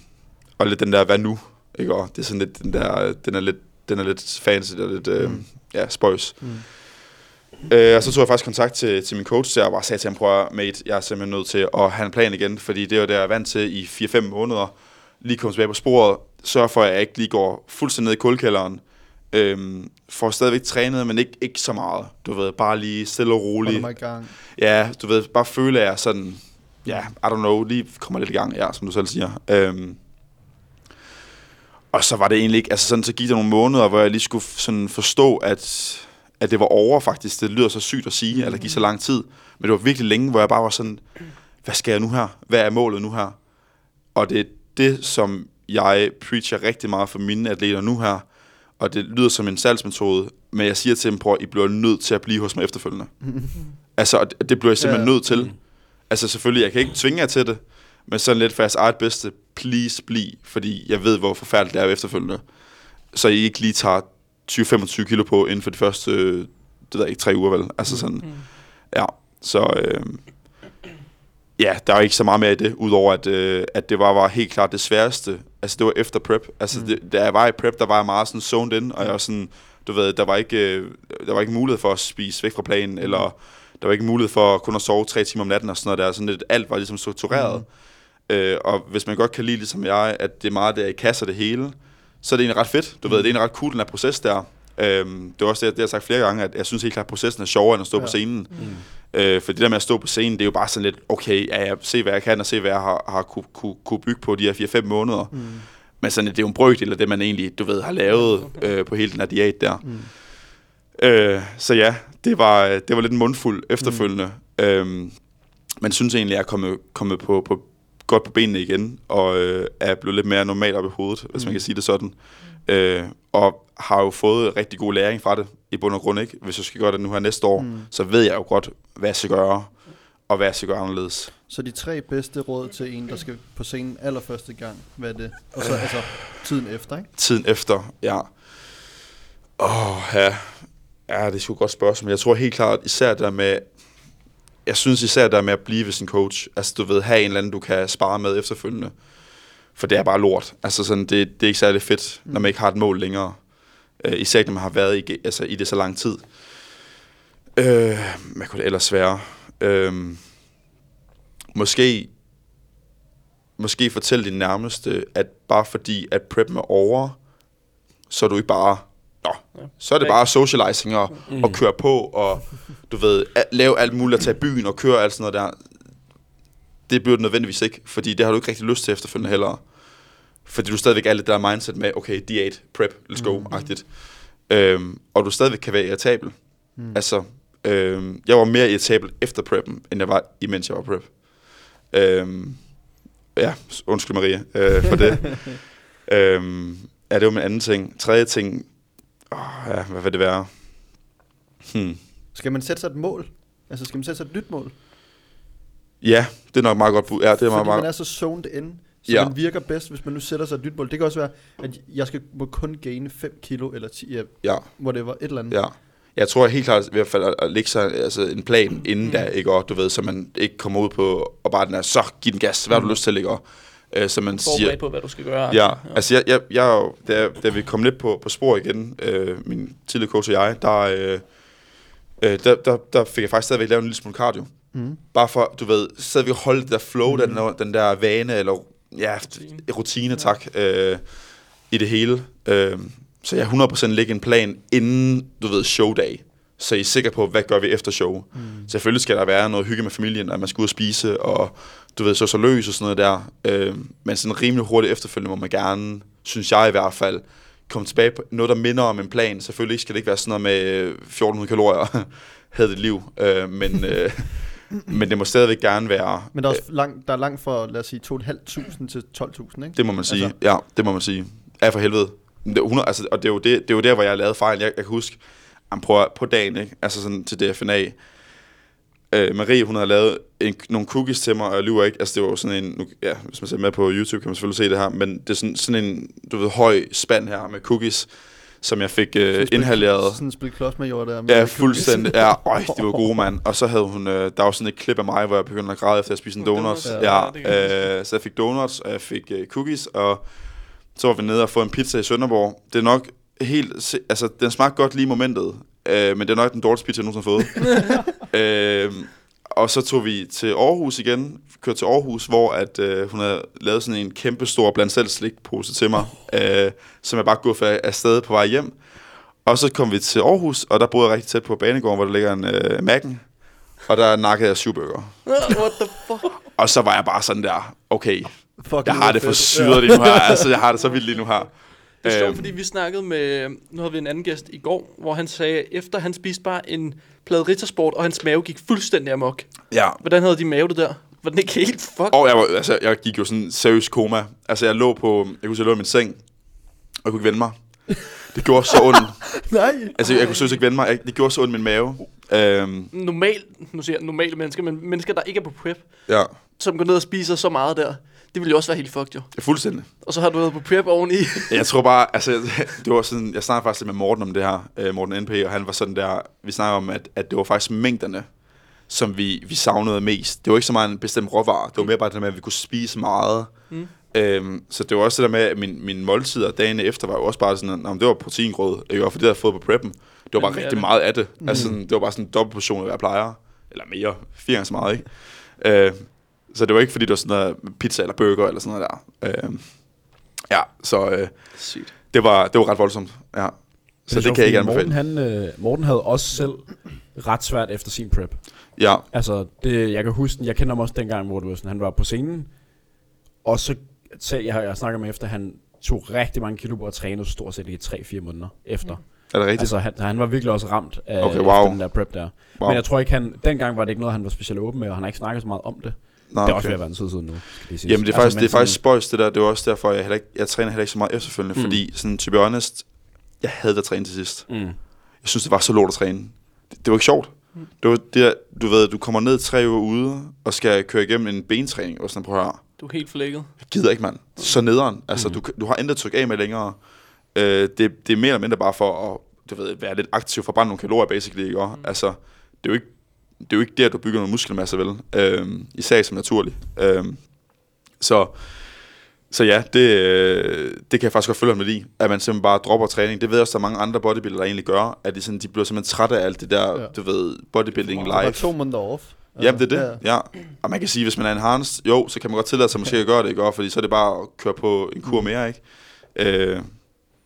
og lidt den der, hvad nu? Ikke? Og det er sådan lidt, den der, den er lidt, den er lidt fancy, og lidt, øhm, Mm. ja, spøjs. Mm. Øh, og så tog jeg faktisk kontakt til, til min coach der, og bare sagde til ham, prøv at, mate, jeg er simpelthen nødt til at have en plan igen, fordi det er jo det, jeg er vant til i 4-5 måneder. Lige komme tilbage på sporet, sørge for, at jeg ikke lige går fuldstændig ned i kulkælderen. Øhm, får stadigvæk trænet, men ikke, ikke så meget. Du ved, bare lige stille og roligt. i gang. Ja, du ved, bare føle, at jeg sådan, ja, I don't know, lige kommer lidt i gang, ja, som du selv siger. Øhm, og så var det egentlig ikke, altså sådan, så gik der nogle måneder, hvor jeg lige skulle sådan forstå, at, at det var over faktisk. Det lyder så sygt at sige, at der gik så lang tid. Men det var virkelig længe, hvor jeg bare var sådan, hvad skal jeg nu her? Hvad er målet nu her? Og det er det, som jeg preacher rigtig meget for mine atleter nu her. Og det lyder som en salgsmetode, men jeg siger til dem, prøv, I bliver nødt til at blive hos mig efterfølgende. altså, og det det bliver jeg simpelthen Ja. nødt til. Altså selvfølgelig, jeg kan ikke tvinge jer til det, men sådan lidt for jeres eget bedste, please bliv, fordi jeg ved, hvor forfærdeligt det er efterfølgende. Så I ikke lige tager 20-25 kilo på inden for de første, det ved jeg ikke, tre uger vel. Altså sådan, Mm. ja. Så øh, ja, der er ikke så meget mere i det, udover at, øh, at det var, var helt klart det sværeste. Altså det var efter prep. Altså Mm. mm. det, da jeg var i prep, der var jeg meget sådan zoned in, og jeg var sådan, du ved, der var ikke, øh, der var ikke mulighed for at spise væk fra planen, eller der var ikke mulighed for kun at sove tre timer om natten og sådan noget der. Sådan lidt, alt var ligesom struktureret. Mm. Øh, og hvis man godt kan lide, ligesom jeg, at det er meget der i kasser det hele, så er det egentlig ret fedt. Du mm. ved, det er egentlig ret cool, den her proces der. Øhm, det er også det, jeg har sagt flere gange, at jeg synes helt klart, at processen er sjovere, end at stå ja. Ja. på scenen. Mm. Øh, for det der med at stå på scenen, det er jo bare sådan lidt, okay, ja, jeg se hvad jeg kan, og se hvad jeg har, har kunne, kunne, kunne bygge på de her 4-5 måneder. Mm. Men sådan, det er jo en brøkdel af det, man egentlig, du ved, har lavet øh, på hele den her diæt der. Mm. Øh, så ja, det var, det var lidt en mundfuld efterfølgende. Mm. Øhm, men synes egentlig, at jeg er kommet, kommet på, på, godt på benene igen, og øh, er blevet lidt mere normal op i hovedet, hvis man Mm. kan sige det sådan. Øh, og har jo fået rigtig god læring fra det, i bund og grund ikke. Hvis jeg skal gøre det nu her næste år, Mm. mm. så ved jeg jo godt, hvad jeg skal gøre, og hvad jeg skal gøre anderledes. Så de tre bedste råd til en, der skal på scenen allerførste gang, hvad er det? Og så altså tiden efter, ikke? Tiden efter, ja. Åh, ja. Ja, det er sgu et godt spørgsmål. Jeg tror helt klart, især der med... Jeg synes især der med at blive ved sin coach. Altså, du ved, have en eller anden, du kan spare med efterfølgende. For det er bare lort. Altså, sådan, det, det er ikke særlig fedt, når man ikke har et mål længere. Uh, især når man har været i, altså, i det så lang tid. Uh, hvad kunne det ellers være? Uh, måske måske fortælle din nærmeste, at bare fordi, at prep er over, så er du ikke bare, nå, Ja. så er det bare socializing og, mm. og køre på, og du ved, lave alt muligt, at tage i byen og køre alt sådan noget der. Det bliver det nødvendigvis ikke, fordi det har du ikke rigtig lyst til efterfølgende heller. Fordi du stadigvæk er lidt der mindset med, okay, diæt, prep, let's go-agtigt. Øhm, og du stadigvæk kan være irritabel. Mm. Altså, øhm, jeg var mere irritabel efter preppen, end jeg var, imens jeg var prep. Øhm, ja, undskyld Maria øh, for det. øhm, ja, det var min anden ting. Tredje ting, åh, ja, hvad vil det være? Hmm. Skal man sætte sig et mål? Altså skal man sætte sig et nyt mål? Ja, det er nok meget godt bud. Ja, det er Fordi meget, man er meget. så zoned in, så Ja. man virker bedst, hvis man nu sætter sig et nyt mål. Det kan også være, at jeg skal må kun gaine 5 kilo, eller 10, ja, Ja, whatever, et eller andet. ja. Jeg tror helt klart i hvert fald at, at lægge sig altså, en plan inden Mm. da, ikke? Og, du ved, så man ikke kommer ud på, og bare den er, så giv den gas, hvad har du Mm. lyst til, ikke? Og, øh, så man siger, på, hvad du skal gøre. Ja, altså jeg, jeg, jeg, da, da vi kom lidt på, på spor igen, øh, min tidligere coach og jeg, der, øh, øh, der, der, der fik jeg faktisk stadigvæk lavet en lille smule cardio. Mm. Bare for, du ved, stadigvæk holde det der flow, mm. den, der, den der vane, eller ja, Rutine. rutine, tak, øh, i det hele. Øh, så jeg 100% lægger en plan inden, du ved, showdag. Så I er sikre på, hvad gør vi efter show. Mm. Selvfølgelig skal der være noget hygge med familien, at man skal ud og spise, og du ved, så så løs og sådan noget der. Øh, men sådan rimelig hurtigt efterfølgende må man gerne, synes jeg i hvert fald, komme tilbage på noget, der minder om en plan. Selvfølgelig skal det ikke være sådan noget med øh, 1400 kalorier, havde det liv. Øh, men, øh, men det må stadigvæk gerne være, Men der er, også langt, der er langt fra, lad os sige, 2.500 til 12.000, ikke? det må man sige. Altså-. Ja, det må man sige. Ja, for helvede. Det er 100, altså, og det er, jo det, det er jo der, hvor jeg lavet fejl. Jeg, jeg kan huske, jamen, prøv, at- på dagen, ikke? altså sådan til DFNA, øh, Marie, hun havde lavet en, nogle cookies til mig, og jeg lyver ikke, altså det var sådan en, nu, ja, hvis man ser med på YouTube, kan man selvfølgelig se det her, men det er sådan, sådan en, du ved, høj spand her med cookies, som jeg fik øh, Sådan inhaleret. Sådan en spil klodsmajor der. med Ja, fuldstændig. Ja, øj, det var gode, mand. Og så havde hun, øh, der var sådan et klip af mig, hvor jeg begyndte at græde efter at spise en donuts. Ja, ja, øh, så jeg fik donuts, og jeg fik øh, cookies, og så var vi nede og få en pizza i Sønderborg. Det er nok helt, altså den smagte godt lige i momentet, øh, men det er nok den dårligste pizza, jeg nogensinde har fået. øh, og så tog vi til Aarhus igen, kørte til Aarhus, hvor at, øh, hun havde lavet sådan en kæmpe stor blandt selv slikpose til mig, øh, som jeg bare guffede afsted på vej hjem. Og så kom vi til Aarhus, og der boede jeg rigtig tæt på Banegården, hvor der ligger en øh, Mac'en. Og der nakkede jeg syv bøger. What the fuck? Og så var jeg bare sådan der, okay, Fuck, jeg det har det for syret lige nu her. Altså, jeg har det så vildt lige nu her. Det er sjovt, Øhm, fordi vi snakkede med, nu havde vi en anden gæst i går, hvor han sagde, efter han spiste bare en plade Rittersport, og hans mave gik fuldstændig amok. Ja, Hvordan havde de mave det der? Var den ikke helt fuck? og jeg, var, altså, jeg gik jo sådan seriøs koma. Altså, jeg lå på, jeg kunne sige, jeg lå i min seng, og jeg kunne ikke vende mig. Det gjorde så ondt. Nej. Altså, jeg kunne seriøst ikke vende mig. Jeg, det gjorde så ondt min mave. Øhm, Normal, nu siger jeg normale mennesker, men mennesker, der ikke er på prep, ja, som går ned og spiser så meget der, det ville jo også være helt fucked jo. fuldstændig. Og så har du været på prep oveni. Jeg tror bare, altså, det var sådan, jeg snakkede faktisk med Morten om det her, øh, Morten NP, og han var sådan der, vi snakkede om, at, at det var faktisk mængderne, som vi, vi savnede mest. Det var ikke så meget en bestemt råvare, det var mere bare det med, at vi kunne spise meget. Mm. Øhm, så det var også det der med, at min, min måltider dagen efter var jo også bare sådan, at det var proteingrød, ikke? Og fordi jeg havde fået på preppen. Det var bare Jamen, rigtig ja, det- meget af det. Mm. Altså, sådan, det var bare sådan en dobbelt portion af, hvad jeg plejer. Eller mere. Fire gange så meget, ikke? Øh, så det var ikke, fordi det var sådan noget pizza eller burger eller sådan noget der. Øh, ja, så øh, Sygt. det, var, det var ret voldsomt. Ja. Så det, kan jeg ikke Morten, anbefale. han, øh, Morten havde også selv ret svært efter sin prep. Ja, Altså, det, jeg kan huske, jeg kender ham også dengang, hvor det var sådan, han var på scenen, og så sagde jeg, jeg snakker med efter, han tog rigtig mange kilo på at træne stort set i 3-4 måneder efter. er det rigtigt? Altså, han, han var virkelig også ramt af Okay, wow. den der prep der. Wow. Men jeg tror ikke, han, dengang var det ikke noget, han var specielt åben med, og han har ikke snakket så meget om det. Nå, Det er også ved at være en tid siden nu, skal siges. Jamen det er faktisk, men det er faktisk sådan- spøjs det der, det var også derfor, jeg, heller ikke, jeg træner heller ikke så meget efterfølgende, Mm. mm. fordi sådan, to be honest, jeg havde at træne til sidst. Mm. Jeg synes, det var så lort at træne. Det, det var ikke sjovt. Det var det, der- du ved, du kommer ned tre uger ude, og skal køre igennem en bentræning, og sådan, prøv at høre. Du er helt flækket. Jeg gider ikke, mand. Så nederen. Altså, Mm. du, du har intet tryk af med længere. Øh, det, det er mere eller mindre bare for at du ved, være lidt aktiv, for nogle kalorier, basically. Ikke? Mm. Altså, det er jo ikke det er jo ikke der, du bygger noget muskelmasse, vel? Øhm, især som naturligt. Øhm, så, så ja, det, øh, det kan jeg faktisk godt følge lidt i, at man simpelthen bare dropper træning. Det ved jeg også, der er mange andre bodybuildere, der egentlig gør, at de, sådan, de bliver simpelthen trætte af alt det der, Ja. ja. du ved, bodybuilding Det var to måneder off. Jamen, det er det. Ja. Og man kan sige, hvis man er en harness, jo, så kan man godt tillade sig måske at gøre det, ikke? Og Fordi så er det bare at køre på en kur mere, ikke? Øh,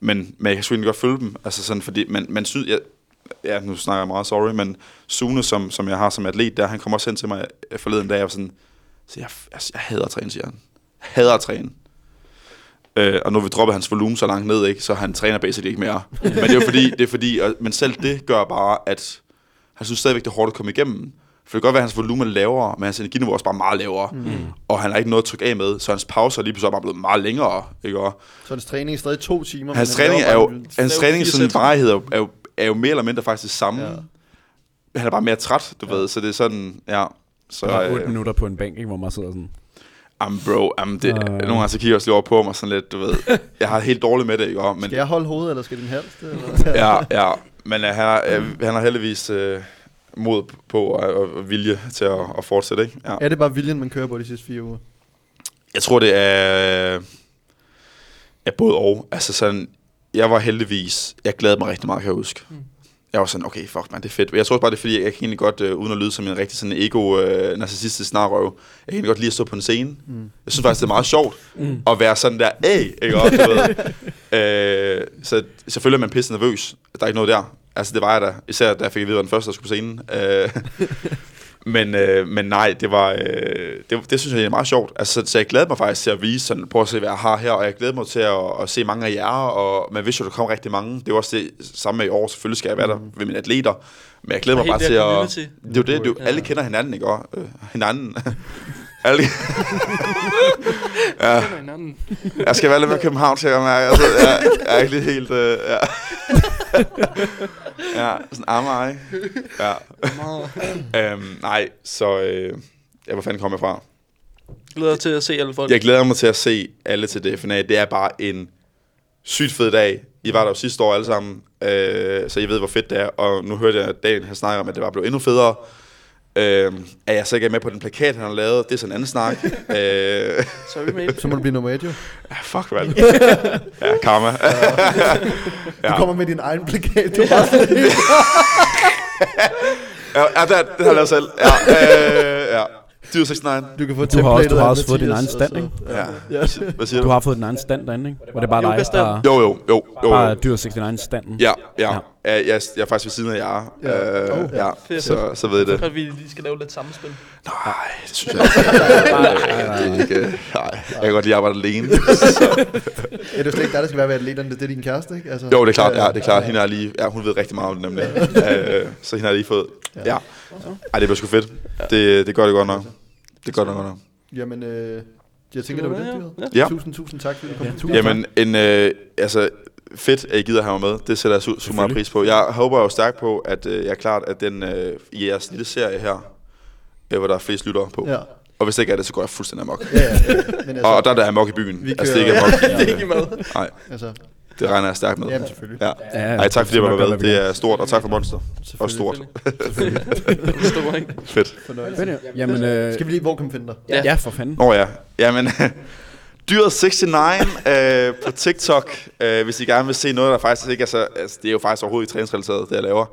men, men jeg kan sgu godt følge dem. Altså sådan, fordi man, man synes, jeg, ja, nu snakker jeg meget, sorry, men Sune, som, som jeg har som atlet der, han kom også hen til mig forleden dag, og var sådan, så jeg, jeg, jeg hader at træne, siger han. Hader at træne. Øh, og nu har vi droppet hans volumen så langt ned, ikke, så han træner basically ikke mere. men det er jo fordi, det er fordi og, men selv det gør bare, at han synes stadigvæk, det er hårdt at komme igennem. For det kan godt være, at hans volumen er lavere, men hans energiniveau er også bare meget lavere. Mm. Og han har ikke noget at trykke af med, så hans pauser er lige pludselig bare blevet meget længere. Ikke? Og Så hans træning er stadig to timer. hans men han træning er jo, hans træning sådan varighed er jo, er, jo, er jo mere eller mindre faktisk det samme. Ja. Ja. Han er bare mere træt, du ja. ved, så det er sådan, ja. Så, Der er 8 øh, minutter på en bænk, ikke, hvor man sidder sådan. Jamen bro, jamen det, Øh. nogle gange så kigger jeg også lige over på mig sådan lidt, du ved. Jeg har helt dårligt med det, ikke? Men, Skal jeg holde hovedet, eller skal din hals det? Eller? ja, ja, men uh, han, har, uh, han har heldigvis uh, mod på og, og vilje til at, at fortsætte, ikke? Ja. Er det bare viljen, man kører på de sidste fire uger? Jeg tror, det er, er både og. Altså sådan, jeg var heldigvis, jeg glædede mig rigtig meget, kan jeg huske. Mm. Jeg var sådan, okay, fuck man, det er fedt. Jeg tror også bare, det er fordi, jeg kan egentlig godt, øh, uden at lyde som en rigtig sådan ego øh, narcissistisk snarrøv, jeg kan egentlig godt lide at stå på en scene. Mm. Jeg synes faktisk, det er meget sjovt Mm. at være sådan der, hey, ikke også, du ved. øh, så selvfølgelig er man pisse nervøs. Der er ikke noget der. Altså, det var jeg da. Især da jeg fik at vide, at den første, der skulle på scenen. Øh, men, øh, men nej, det var, øh, det, det synes jeg er meget sjovt. Altså, så, jeg glæder mig faktisk til at vise, sådan, prøve at se, hvad jeg har her, og jeg glæder mig til at, at se mange af jer, og man vidste jo, der kom rigtig mange. Det jo også det samme med i år, selvfølgelig skal jeg være der ved mine atleter, men jeg glæder mig bare til at... community. Det er jo det, det er jo, alle kender hinanden, ikke? Og, øh, hinanden. alle, ja, jeg skal være lidt mere København til at mærke. Altså, jeg, jeg er ikke lige helt... Øh, ja. ja, sådan Amager, ikke? Ja. Øhm, nej, så... Øh, ja, hvor fanden kom jeg fra? Glæder til at se alle folk. Jeg glæder mig til at se alle til DFNA. Det er bare en sygt fed dag. I var der jo sidste år alle sammen, øh, så I ved, hvor fedt det er. Og nu hørte jeg, at Daniel har snakket om, at det var blevet endnu federe. Øh, er jeg så ikke med på den plakat, han har lavet? Det er sådan en anden snak. øh, Sorry, mate. Så må du blive nummer et, jo. ja, fuck, hvad Ja, karma. Du kommer med din egen plakat. Du er bare sådan, ja, ja, det, det har jeg lavet selv. Ja, øh, ja. Dyr 69. du kan få Du har også- du har også fået din egen stand, så- Ja. Ja. Hvad siger Du du? har fået din egen stand derinde, ikke? Var det bare dig, der Jo, jo, jo. jo, bare jo. dyr 69 standen? Ja, ja. Ja. ja. Jeg, jeg er faktisk ved siden af jer. Ja. Øh, Oh. ja, Fedt. så, så ved I det. At vi lige skal lave lidt samspil. Nej, det synes jeg ikke. Det er ikke. Nej, jeg kan godt lide at arbejde alene. Ja, det er jo slet ikke dig, der skal være ved atleterne. Det er din kæreste, ikke? Altså, Jo, det er klart, ja, det er klart. Hende er lige, ja, hun ved rigtig meget om det nemlig. Øh, så hende har lige fået, ja. Ej, det bliver sgu fedt. Det, det gør det godt nok. Det gør det godt nok. Jamen, øh, jeg tænker, det var det, Ja, Dyret. Ja. Tusind, tusind tak, fordi du kom. Ja, Ja, tusind Jamen, en, øh, altså, fedt, at I gider have mig med. Det sætter jeg su- super meget pris på. Jeg håber jo stærkt på, at øh, jeg er klart, at den øh, i jeres lille serie her, øh, hvor der er flest lyttere på. Ja. Og hvis det ikke er det, så går jeg fuldstændig amok. Ja, ja, ja. Men altså, Og, og der er der amok i byen. Vi altså, det er ikke amok. det er ikke mad. Nej, altså, det regner jeg stærkt med. jamen selvfølgelig. Ja. Ja, Ej, tak fordi jeg var godt, med. vi Det er stort, og tak for Monster. Og Selvfølgelig. stort. Stor, ikke? Fedt. Fornøjelse. Jamen, øh, Skal vi lige, hvor kan man finde dig? Ja. ja, for fanden. Nå ja. Jamen, dyret 69 øh, på TikTok. Øh, hvis I gerne vil se noget, der faktisk ikke er så... Altså, det er jo faktisk overhovedet ikke træningsrelateret, det jeg laver.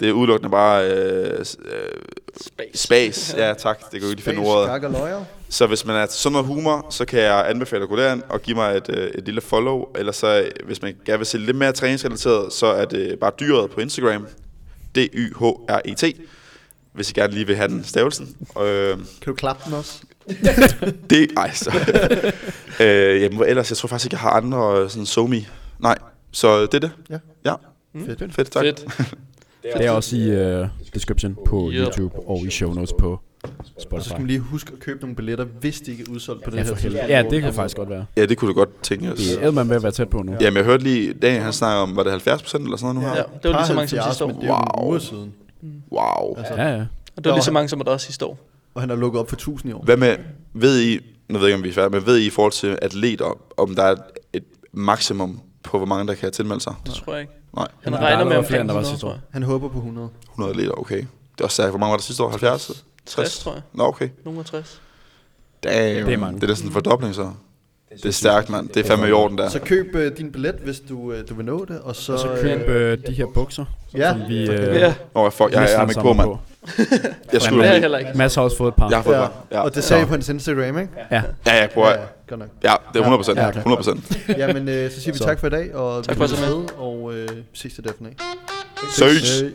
Det er udelukkende bare øh, øh, Space. space. Ja, tak. Det kan jo ikke finde ordet. Løjer. Så hvis man er sådan noget humor, så kan jeg anbefale at gå derind og give mig et, øh, et lille follow. Eller så, øh, hvis man gerne vil se lidt mere træningsrelateret, så er det bare dyret på Instagram. D-Y-H-R-E-T. Hvis I gerne lige vil have den stavelsen. Øh, Kan du klappe den også? det, ej, så. øh, jamen, ellers, jeg tror faktisk ikke, jeg har andre øh, sådan somi. Nej, så det er det. Ja. Ja, Fedt. fedt, tak. Fedt. Det er også i uh, description på. YouTube og i show notes på Og så Spotify. skal man lige huske at købe nogle billetter, hvis de ikke er udsolgt på det Ja, her for helvede. tidspunkt. Ja, det kunne faktisk godt være. Ja, det kunne du godt tænke os. Det er man ved at være tæt på nu. Jamen, jeg hørte lige, Daniel han snakker om, var det 70 procent eller sådan noget nu her? Ja, det var lige så mange som 70, sidste år. Men det er jo Wow. en uge siden. Wow. Altså, Ja, ja. Og det var lige så mange som der også sidste år. Og han har lukket op for 1000 i år. Hvad med, ved I, nu ved jeg ikke, om vi er færdige, men ved I i forhold til atleter, om der er et maksimum på, hvor mange der kan tilmelde sig? Det tror jeg ikke. Nej, Han er regner med omkring flere, end der var 100, sidste år. Han håber på 100. 100 atleter, okay. Det er også stærkt. Hvor mange var der sidste år? 70? 60, tror jeg. Nå, okay. Nogen af 60. Damn. Det er mange. Det er næsten en fordobling, så. Det er stærkt, mand. Det er fandme i orden, der. Så køb øh, din billet, hvis du, øh, du vil nå det, og så... Og så øh, køb øh, de her bukser, Ja. som vi... Ja. Øh, Ja, Åh, fuck, jeg, jeg, jeg er ikke på, mand. Jeg det skulle er jeg heller ikke. Mads har også fået et par. Jeg har fået Ja. ja. ja. Og det sagde jeg på hans Instagram, ikke? Ja. Ja, ja, prøv at. godt nok. Ja, det er 100 procent. Ja, okay. 100 procent. Jamen, øh, så siger vi Så. tak for i dag, og Tak vi for tage med. og øh, ses til DFNA. Søs. Hej.